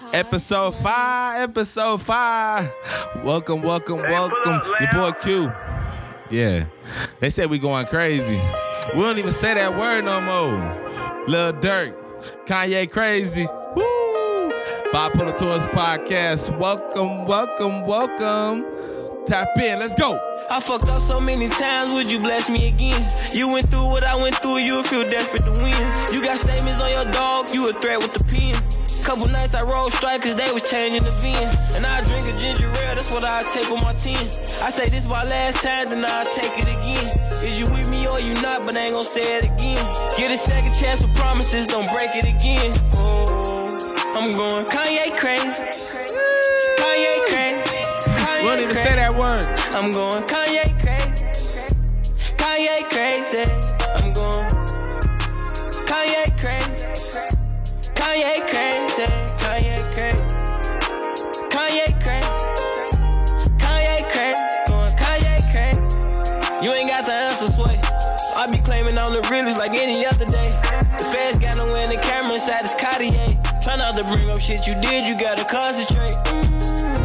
Episode five, episode five. Welcome, welcome, welcome. Your boy Q. Yeah. They said we going crazy. We don't even say that word no more. Lil Durk. Kanye crazy. Woo! Bipolar Taurus Podcast. Welcome, welcome, welcome. Tap in. Let's go. I fucked up so many times, would you bless me again? You went through what I went through, you feel desperate to win. You got statements on your dog, you a threat with the pen. Couple nights I rolled strike cause they was changing the VIN. And I drink a ginger ale, that's what I take with my 10. I say this my last time, then I'll take it again. Is you with me or you not, but I ain't gonna say it again. Get a second chance with promises, don't break it again. Oh, I'm going Kanye crazy. Kanye crazy. Kanye We don't even say that word. I'm going Kanye crazy. Kanye crazy. Be claiming on the realest like any other day. The feds got no in the camera inside this Cartier. Try not to bring up shit you did, you gotta concentrate.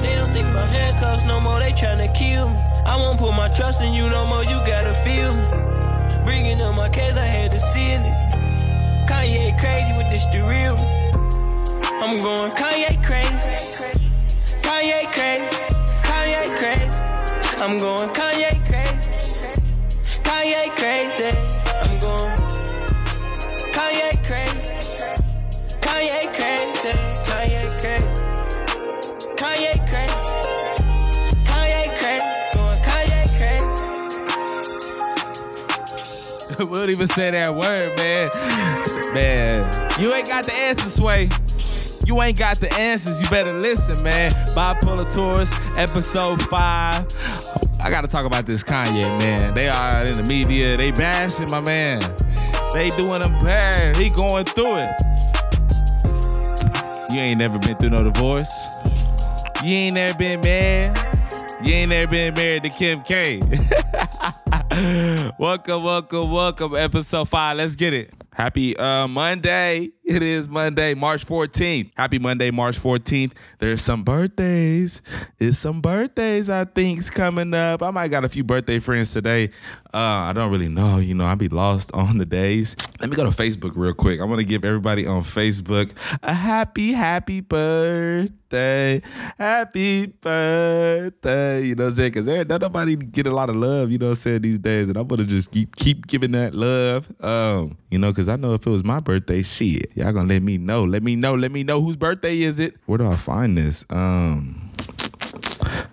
They don't think about handcuffs no more, they tryna kill me. I won't put my trust in you no more, you gotta feel me. Bringing up my case, I had to seal it. Kanye crazy with this the real. I'm going Kanye crazy. Kanye crazy. Kanye crazy. I'm going Kanye crazy. I'm going Kanye crazy. Kanye crazy. Kanye crazy. Kanye crazy. Kanye crazy. Going Kanye crazy. we don't even say that word, man. Man, you ain't got the answers, Sway. You ain't got the answers. You better listen, man. Bipolar Taurus, episode five. I gotta talk about this Kanye, man. They are in the media. They bashing my man. They doing him bad. He going through it. You ain't never been through no divorce. You ain't never been married. You ain't never been married to Kim K. welcome, welcome, welcome. Episode five. Let's get it. Happy uh, Monday. It is Monday, March 14th. Happy Monday, March 14th. There's some birthdays. It's some birthdays, I think, is coming up. I might got a few birthday friends today. Uh, I don't really know. You know, I be lost on the days. Let me go to Facebook real quick. I want to give everybody on Facebook a happy, happy birthday. Happy birthday. You know what I'm saying? Because not nobody get a lot of love, you know what I'm saying, these days. And I'm going to just keep keep giving that love. Um, you know, because I know if it was my birthday, shit, y'all to let me know. Let me know. Let me know whose birthday is it. Where do I find this? Um,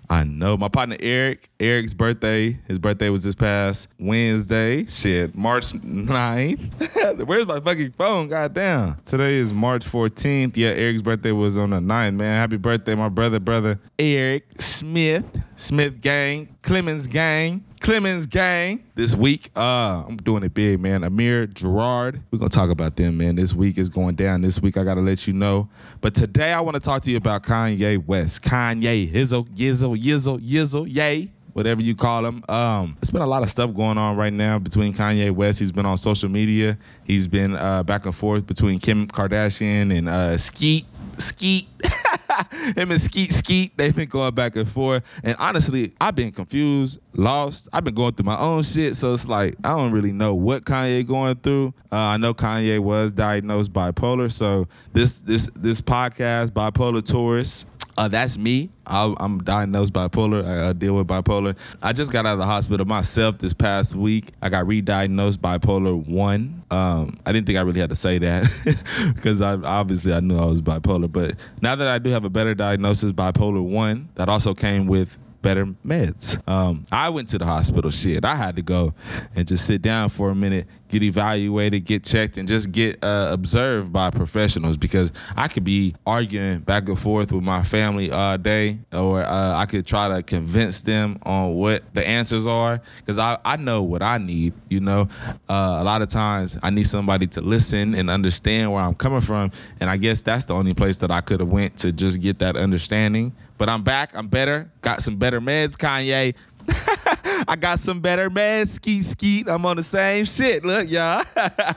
I know my partner Eric. Eric's birthday. His birthday was this past Wednesday. Shit, March 9th. Where's my fucking phone? Goddamn. Today is March 14th. Yeah, Eric's birthday was on the 9th, man. Happy birthday, my brother, brother Eric Smith. Smith gang. Clemons gang. Clemons gang. This week, uh, I'm doing it big, man. Amir Gerard. We're gonna talk about them, man. This week is going down. This week I gotta let you know. But today I want to talk to you about Kanye West. Kanye, Hizzo, Yizzo, Yizzo, Yizzo, Yay. Whatever you call him. Um, there's been a lot of stuff going on right now between Kanye West. He's been on social media. He's been uh, back and forth between Kim Kardashian and uh, Skeet. Skeet. Him and Skeet Skeet, they've been going back and forth. And honestly, I've been confused, lost. I've been going through my own shit. So it's like, I don't really know what Kanye going through. Uh, I know Kanye was diagnosed bipolar. So this this this podcast, Bipolar Taurus, uh, that's me. I, I'm diagnosed bipolar. I, I deal with bipolar. I just got out of the hospital myself this past week. I got re-diagnosed bipolar one. Um, I didn't think I really had to say that because I obviously I knew I was bipolar. But now that I do have a better diagnosis, bipolar one, that also came with better meds. Um, I went to the hospital. Shit, I had to go and just sit down for a minute, get evaluated, get checked, and just get uh, observed by professionals because I could be arguing back and forth with my family all day, or uh, I could try to convince them on what the answers are because I, I know what I need. You know, uh, a lot of times I need somebody to listen and understand where I'm coming from, and I guess that's the only place that I could have went to just get that understanding. But I'm back. I'm better. Got some better meds, Kanye. I got some better man. skeet skeet. I'm on the same shit. Look, y'all.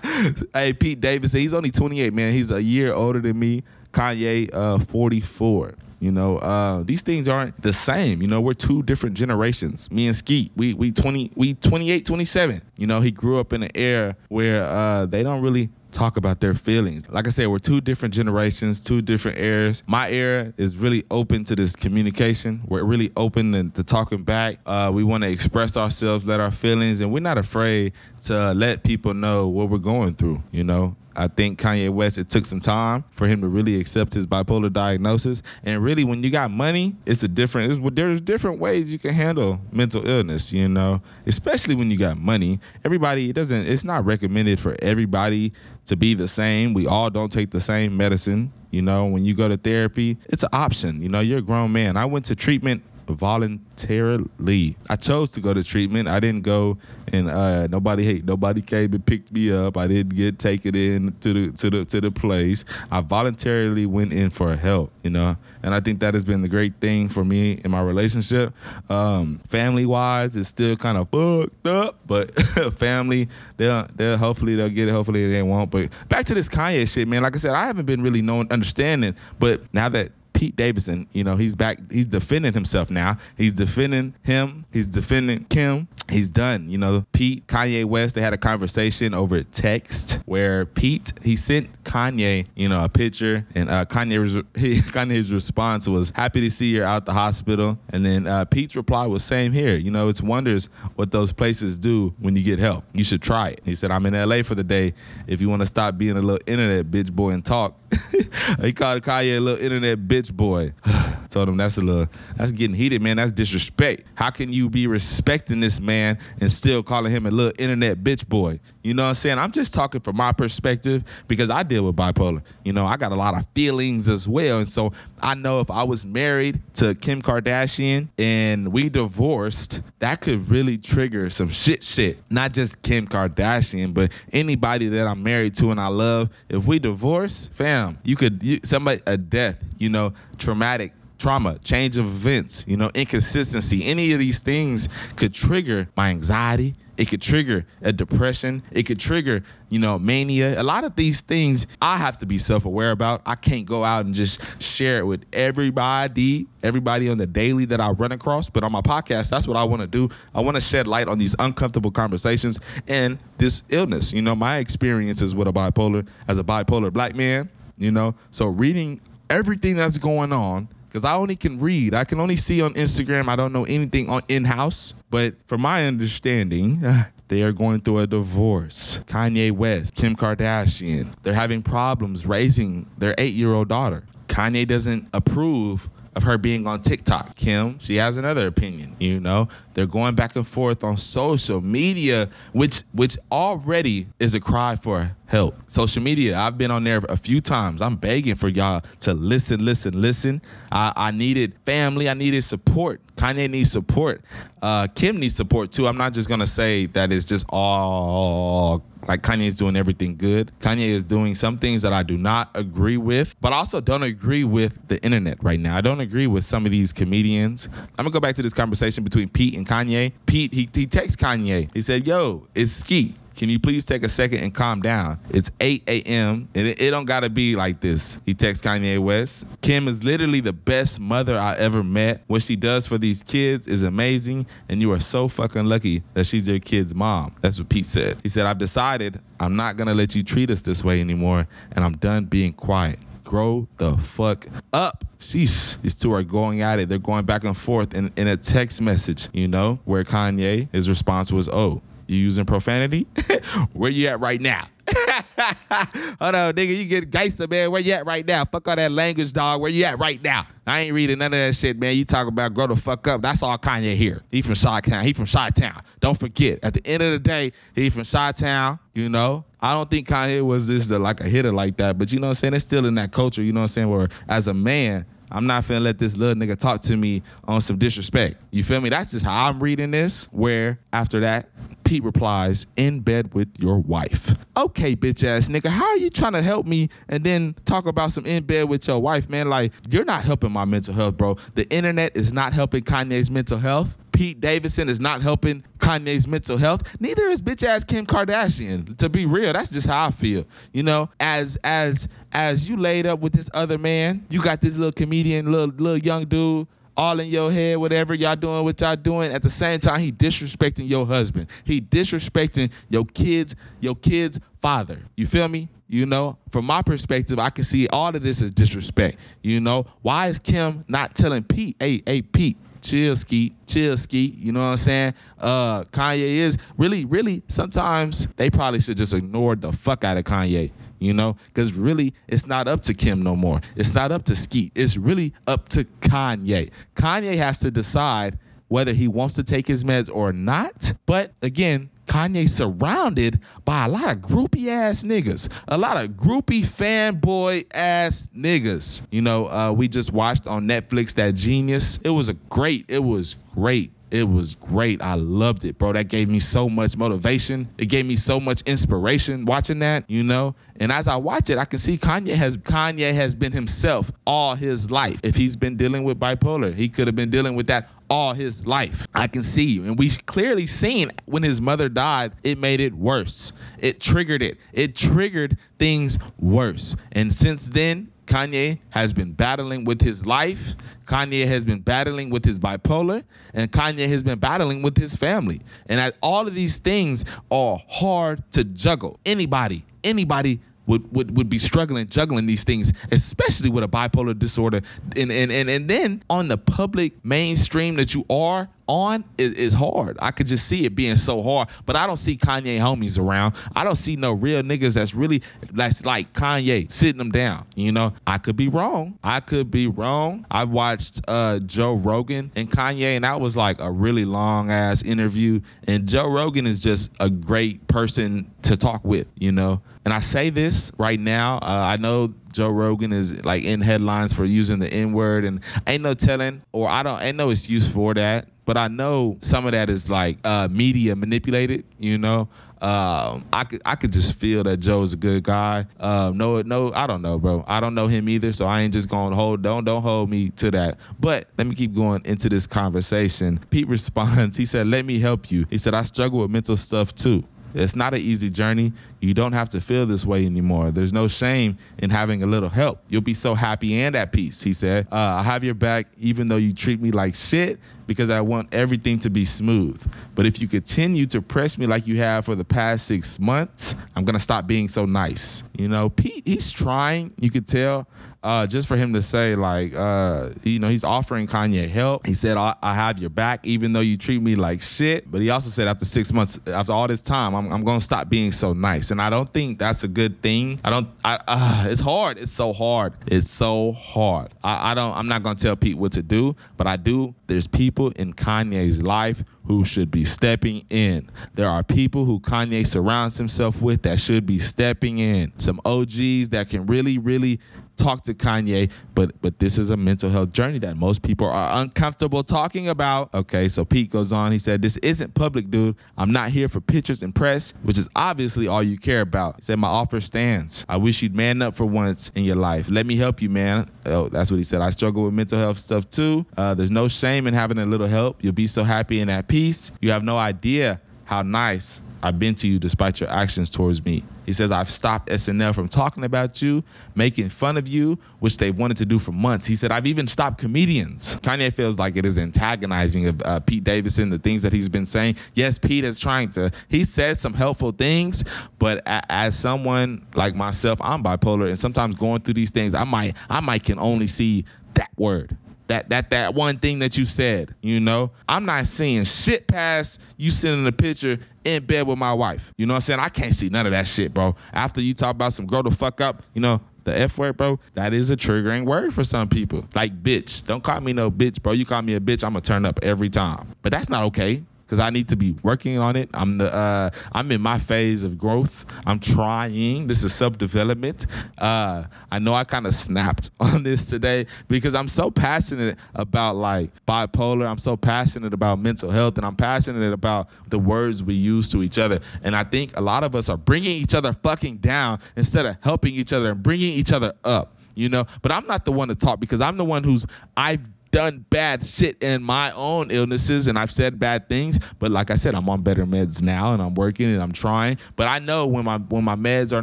hey, Pete Davidson, he's only 28, man. He's a year older than me. Kanye, uh, 44. You know, uh, these things aren't the same. You know, we're two different generations. Me and Skeet, we we 20, we 28, 27. You know, he grew up in an era where uh, they don't really talk about their feelings. Like I said, we're two different generations, two different eras. My era is really open to this communication. We're really open to, to talking back. Uh, we want to express ourselves, let our feelings, and we're not afraid to let people know what we're going through. You know, I think Kanye West, it took some time for him to really accept his bipolar diagnosis. And really, when you got money, it's a different, it's, there's different ways you can handle mental illness, you know, especially when you got money. Everybody, it doesn't, it's not recommended for everybody to be the same. We all don't take the same medicine. You know, when you go to therapy, it's an option. You know, you're a grown man. I went to treatment voluntarily. I chose to go to treatment. I didn't go and uh, nobody nobody came and picked me up. I didn't get taken in to the to the to the place. I voluntarily went in for help, you know, and I think that has been the great thing for me in my relationship. Um, family wise, it's still kind of fucked up, but family, they'll they'll hopefully they'll get it. Hopefully they won't. But back to this Kanye shit, man. Like I said, I haven't been really knowing understanding, but now that Pete Davidson, you know, he's back. He's defending himself now. He's defending him. He's defending Kim. He's done. You know, Pete, Kanye West, they had a conversation over text where Pete, he sent Kanye, you know, a picture, and uh, Kanye he, Kanye's response was, "Happy to see you're out the hospital." And then uh, Pete's reply was, "Same here. You know, it's wonders what those places do when you get help. You should try it." He said, "I'm in LA for the day. If you want to stop being a little internet bitch boy and talk." he called Kanye a little internet bitch boy. Told him that's a little that's getting heated, man. That's disrespect. How can you be respecting this man and still calling him a little internet bitch boy? You know what I'm saying? I'm just talking from my perspective because I deal with bipolar. You know, I got a lot of feelings as well. And so I know if I was married to Kim Kardashian and we divorced, that could really trigger some shit shit. Not just Kim Kardashian, but anybody that I'm married to and I love. If we divorce, fam, you could you, somebody a death, you know, traumatic trauma, change of events, you know, inconsistency, any of these things could trigger my anxiety. It could trigger a depression. It could trigger, you know, mania. A lot of these things I have to be self aware about. I can't go out and just share it with everybody, everybody on the daily that I run across. But on my podcast, that's what I want to do. I want to shed light on these uncomfortable conversations and this illness. You know, my experiences with a bipolar as a bipolar black man, you know, so reading everything that's going on because I only can read. I can only see on Instagram. I don't know anything on in house. But from my understanding, they are going through a divorce. Kanye West, Kim Kardashian, they're having problems raising their eight year old daughter. Kanye doesn't approve of her being on TikTok. Kim, she has another opinion. You know, they're going back and forth on social media, which which already is a cry for help. Social media, I've been on there a few times. I'm begging for y'all to listen, listen, listen. I, I needed family. I needed support. Kanye needs support. Uh, Kim needs support too. I'm not just gonna say that it's just all like Kanye is doing everything good. Kanye is doing some things that I do not agree with, but also don't agree with the internet right now. I don't agree with some of these comedians. I'm gonna go back to this conversation between Pete and Kanye. Pete, he, he texts Kanye. He said, Yo, it's Skeet. Can you please take a second and calm down? It's 8 a.m. and it, it don't gotta be like this. He texts Kanye West. Kim is literally the best mother I ever met. What she does for these kids is amazing, and you are so fucking lucky that she's your kid's mom. That's what Pete said. He said, I've decided I'm not gonna let you treat us this way anymore, and I'm done being quiet grow the fuck up. Sheesh. These two are going at it. They're going back and forth in, in a text message, you know, where Kanye, his response was, oh, you using profanity? Where you at right now? Hold on, nigga. You get gangster, man. Where you at right now? Fuck all that language, dog. Where you at right now? I ain't reading none of that shit, man. You talk about grow the fuck up. That's all Kanye here. He from Chi Town. He from Chi Town. Don't forget. At the end of the day, he from Chi Town. You know. I don't think Kanye was this like a hitter like that, but you know what I'm saying? It's still in that culture. You know what I'm saying? Where as a man, I'm not finna let this little nigga talk to me on some disrespect. You feel me? That's just how I'm reading this. Where after that, Pete replies, in bed with your wife. Okay, bitch ass nigga, how are you trying to help me and then talk about some in bed with your wife, man? Like, you're not helping my mental health, bro. The internet is not helping Kanye's mental health. Pete Davidson is not helping Kanye's mental health. Neither is bitch ass Kim Kardashian. To be real, that's just how I feel. You know, as as as you laid up with this other man, you got this little comedian, little little young dude all in your head, whatever y'all doing, what y'all doing. At the same time, he disrespecting your husband. He disrespecting your kids, your kids' father. You feel me? You know, from my perspective, I can see all of this as disrespect. You know, why is Kim not telling Pete, hey, hey, Pete, chill ski, chill ski. You know what I'm saying? Uh, Kanye is really, really. Sometimes they probably should just ignore the fuck out of Kanye. You know, because really, it's not up to Kim no more. It's not up to Skeet. It's really up to Kanye. Kanye has to decide whether he wants to take his meds or not. But again, Kanye surrounded by a lot of groupie ass niggas, a lot of groupie fanboy ass niggas. You know, uh, we just watched on Netflix that Genius. It was a great. It was great. It was great. I loved it, bro. That gave me so much motivation. It gave me so much inspiration watching that, you know. And as I watch it, I can see Kanye has Kanye has been himself all his life. If he's been dealing with bipolar, he could have been dealing with that all his life. I can see you. And we clearly seen when his mother died, it made it worse. It triggered it. It triggered things worse. And since then, Kanye has been battling with his life. Kanye has been battling with his bipolar, and Kanye has been battling with his family. And all of these things are hard to juggle. Anybody, anybody would, would, would be struggling juggling these things, especially with a bipolar disorder. And, and, and, and then on the public mainstream that you are on is, is hard. I could just see it being so hard. But I don't see Kanye homies around. I don't see no real niggas that's really that's like Kanye sitting them down. You know, I could be wrong. I could be wrong. I watched uh, Joe Rogan and Kanye, and that was like a really long ass interview. And Joe Rogan is just a great person to talk with. You know, and I say this right now. Uh, I know Joe Rogan is like in headlines for using the N word, and ain't no telling, or I don't, ain't no excuse for that. But I know some of that is like uh, media manipulated. You know, um, I could I could just feel that Joe's a good guy. Um, no, no, I don't know, bro. I don't know him either, so I ain't just gonna hold. Don't don't hold me to that. But let me keep going into this conversation. Pete responds. He said, "Let me help you." He said, "I struggle with mental stuff too." It's not an easy journey. You don't have to feel this way anymore. There's no shame in having a little help. You'll be so happy and at peace, he said. Uh, I have your back even though you treat me like shit because I want everything to be smooth. But if you continue to press me like you have for the past six months, I'm going to stop being so nice. You know, Pete, he's trying, you could tell uh, just for him to say like, uh, you know, he's offering Kanye help. He said, I, I, have your back, even though you treat me like shit. But he also said, after six months, after all this time, I'm, I'm gonna stop being so nice. And I don't think that's a good thing. I don't. I, uh, it's hard. It's so hard. It's so hard. I, I don't. I'm not gonna tell Pete what to do, but I do. There's people in Kanye's life who should be stepping in. There are people who Kanye surrounds himself with that should be stepping in. Some OGs that can really, really talk to Kanye, but but this is a mental health journey that most people are uncomfortable talking about. Okay, so Pete goes on. He said, "This isn't public, dude. I'm not here for pictures and press, which is obviously all you care about." He said, "My offer stands. I wish you'd man up for once in your life. Let me help you, man." Oh, that's what he said. I struggle with mental health stuff too. Uh, there's no shame in having a little help. You'll be so happy and at peace. You have no idea how nice I've been to you despite your actions towards me. He says, I've stopped SNL from talking about you, making fun of you, which they wanted to do for months. He said, I've even stopped comedians. Kanye feels like it is antagonizing of uh, Pete Davidson, the things that he's been saying. Yes, Pete is trying to, he says some helpful things, but a- as someone like myself, I'm bipolar, and sometimes going through these things, I might, I might can only see that word that that that one thing that you said, you know? I'm not seeing shit past you sending a picture in bed with my wife. You know what I'm saying? I can't see none of that shit, bro. After you talk about some grow the fuck up, you know, the F word, bro, that is a triggering word for some people. Like bitch. Don't call me no bitch, bro. You call me a bitch, I'm gonna turn up every time. But that's not okay. Because I need to be working on it. I'm the uh, I'm in my phase of growth. I'm trying. This is self development. Uh, I know I kind of snapped on this today because I'm so passionate about like bipolar. I'm so passionate about mental health, and I'm passionate about the words we use to each other. And I think a lot of us are bringing each other fucking down instead of helping each other and bringing each other up. You know, but I'm not the one to talk because I'm the one who's I've done bad shit in my own illnesses and I've said bad things. But like I said, I'm on better meds now and I'm working and I'm trying. But I know when my when my meds are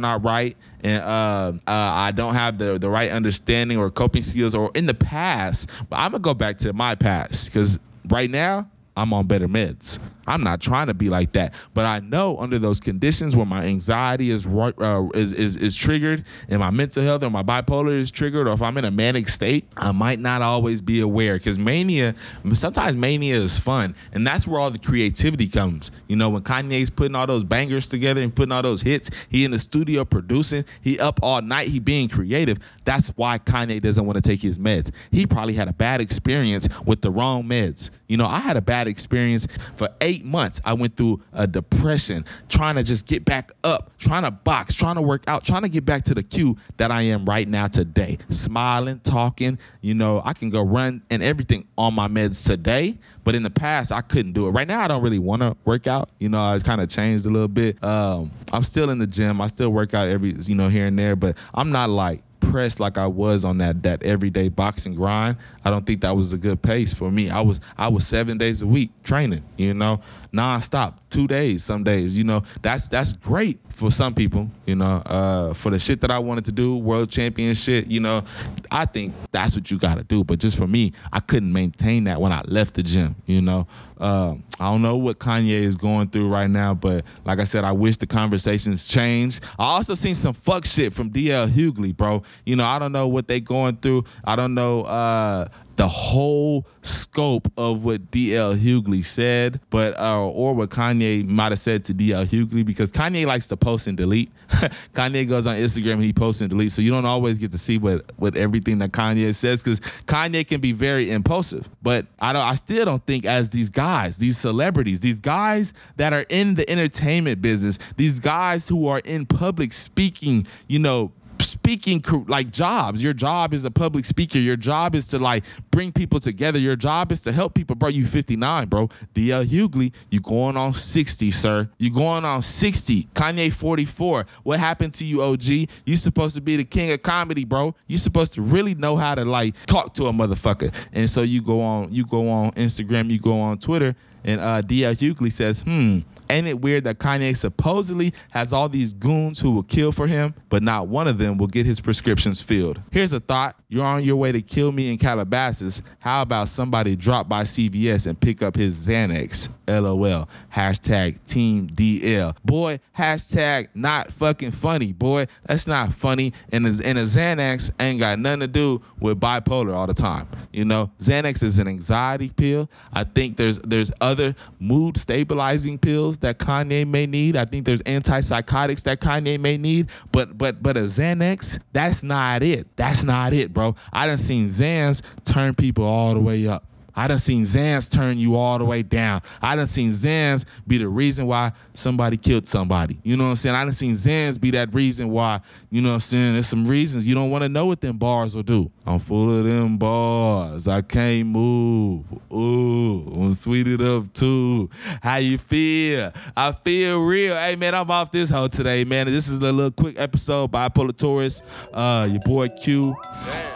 not right and uh, uh, I don't have the the right understanding or coping skills or in the past. But I'm gonna go back to my past because right now I'm on better meds. I'm not trying to be like that, but I know under those conditions where my anxiety is uh, is, is is triggered and my mental health or my bipolar is triggered, or if I'm in a manic state, I might not always be aware. Because mania, sometimes mania is fun, and that's where all the creativity comes. You know, when Kanye's putting all those bangers together and putting all those hits, he in the studio producing, he up all night, he being creative. That's why Kanye doesn't want to take his meds. He probably had a bad experience with the wrong meds. You know, I had a bad experience for eight months. I went through a depression, trying to just get back up, trying to box, trying to work out, trying to get back to the Q that I am right now today. Smiling, talking, you know, I can go run and everything on my meds today. But in the past, I couldn't do it. Right now, I don't really want to work out. You know, I kind of changed a little bit. Um, I'm still in the gym. I still work out every, you know, here and there, but I'm not like pressed like I was on that that everyday boxing grind. I don't think that was a good pace for me. I was I was seven days a week training, you know, nonstop, two days, some days. You know, that's that's great for some people. You know, uh, for the shit that I wanted to do, world championship. You know, I think that's what you got to do. But just for me, I couldn't maintain that when I left the gym. You know, uh, I don't know what Kanye is going through right now, but like I said, I wish the conversations changed. I also seen some fuck shit from DL Hughley, bro. You know, I don't know what they going through. I don't know. Uh, the whole scope of what DL Hughley said, but uh, or what Kanye might have said to DL Hughley because Kanye likes to post and delete. Kanye goes on Instagram and he posts and deletes, so you don't always get to see what what everything that Kanye says because Kanye can be very impulsive. But I don't, I still don't think as these guys, these celebrities, these guys that are in the entertainment business, these guys who are in public speaking, you know speaking like jobs. Your job is a public speaker. Your job is to like bring people together. Your job is to help people. Bro, you 59, bro. DL Hughley, you going on 60, sir. You going on 60. Kanye 44. What happened to you, OG? You supposed to be the king of comedy, bro. You supposed to really know how to like talk to a motherfucker. And so you go on, you go on Instagram, you go on Twitter, and uh, DL Hughley says, hmm Ain't it weird that Kanye supposedly has all these goons who will kill for him, but not one of them will get his prescriptions filled? Here's a thought. You're on your way to kill me in Calabasas. How about somebody drop by CVS and pick up his Xanax? LOL. Hashtag Team DL. Boy, hashtag not fucking funny, boy. That's not funny. And a, and a Xanax ain't got nothing to do with bipolar all the time. You know, Xanax is an anxiety pill. I think there's there's other mood stabilizing pills that Kanye may need. I think there's antipsychotics that Kanye may need. But but but a Xanax, that's not it. That's not it, bro. I done seen Xans turn people all the way up. I done seen Xans turn you all the way down. I done seen Xans be the reason why somebody killed somebody. You know what I'm saying? I done seen Xans be that reason why, you know what I'm saying? There's some reasons you don't want to know what them bars will do. I'm full of them bars. I can't move. Ooh, I'm sweet it up too. How you feel? I feel real. Hey man, I'm off this hoe today, man. This is a little quick episode Bipolar Taurus. Uh, your boy Q.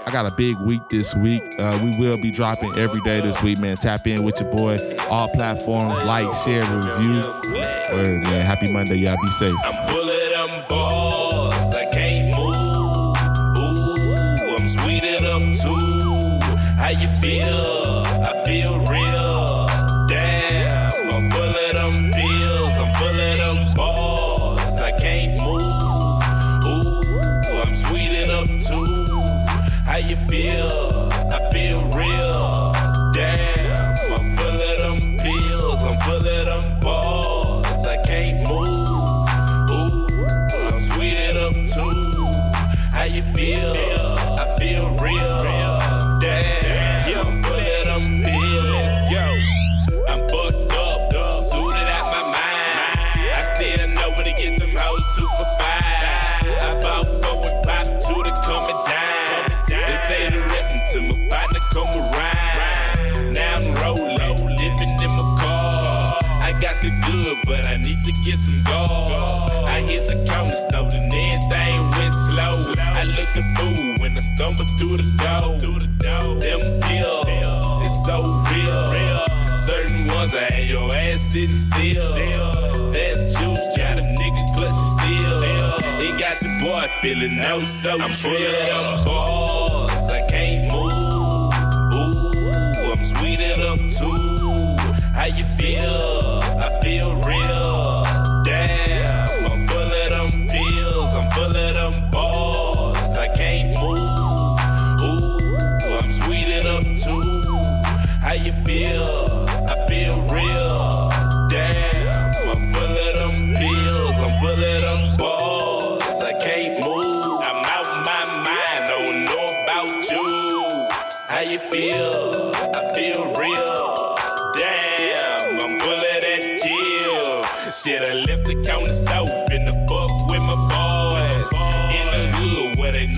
I got a big week this week. Uh, we will be dropping every day this week, man. Tap in with your boy. All platforms, like, share, review. Word, man. Happy Monday, y'all. Be safe. A fool when I stumbled through the stove. Them pills, it's so real. Certain ones I had your ass sitting still. That juice got a nigga clutching still. It got your boy feeling no so I'm full of them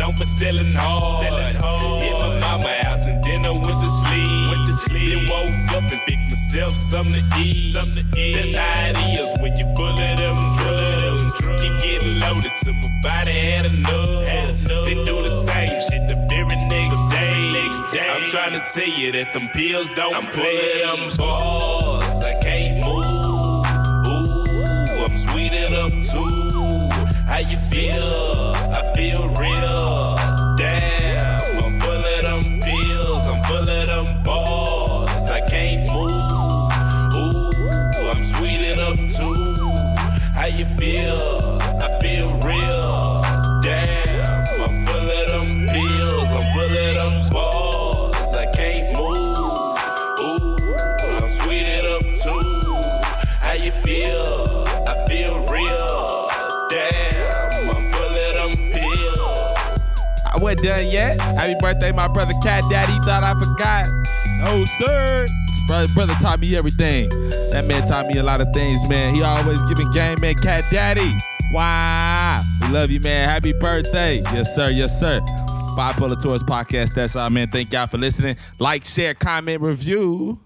they known for selling hard. Hit my mama house and I went to sleep. Went to sleep. Then woke up and fixed myself something to eat. Something to eat. That's how it is when you're full of them drugs. Keep getting loaded till my body had enough. They do the same shit the very next day. I'm trying to tell you that them pills don't I'm full of them bars. I can't move. Ooh, I'm sweeted up too. How you feel? Real. Damn, I'm full of them pills. I'm full of them bars. I can't move. Ooh, I'm sweeted up too. How you feel? I feel real. Damn, done yet. Happy birthday, my brother Cat Daddy. Thought I forgot. No, sir. Brother, brother taught me everything. That man taught me a lot of things, man. He always giving game, man. Cat Daddy. Wow. We love you, man. Happy birthday. Yes, sir. Yes, sir. Bipolar Taurus Podcast. That's all, man. Thank y'all for listening. Like, share, comment, review.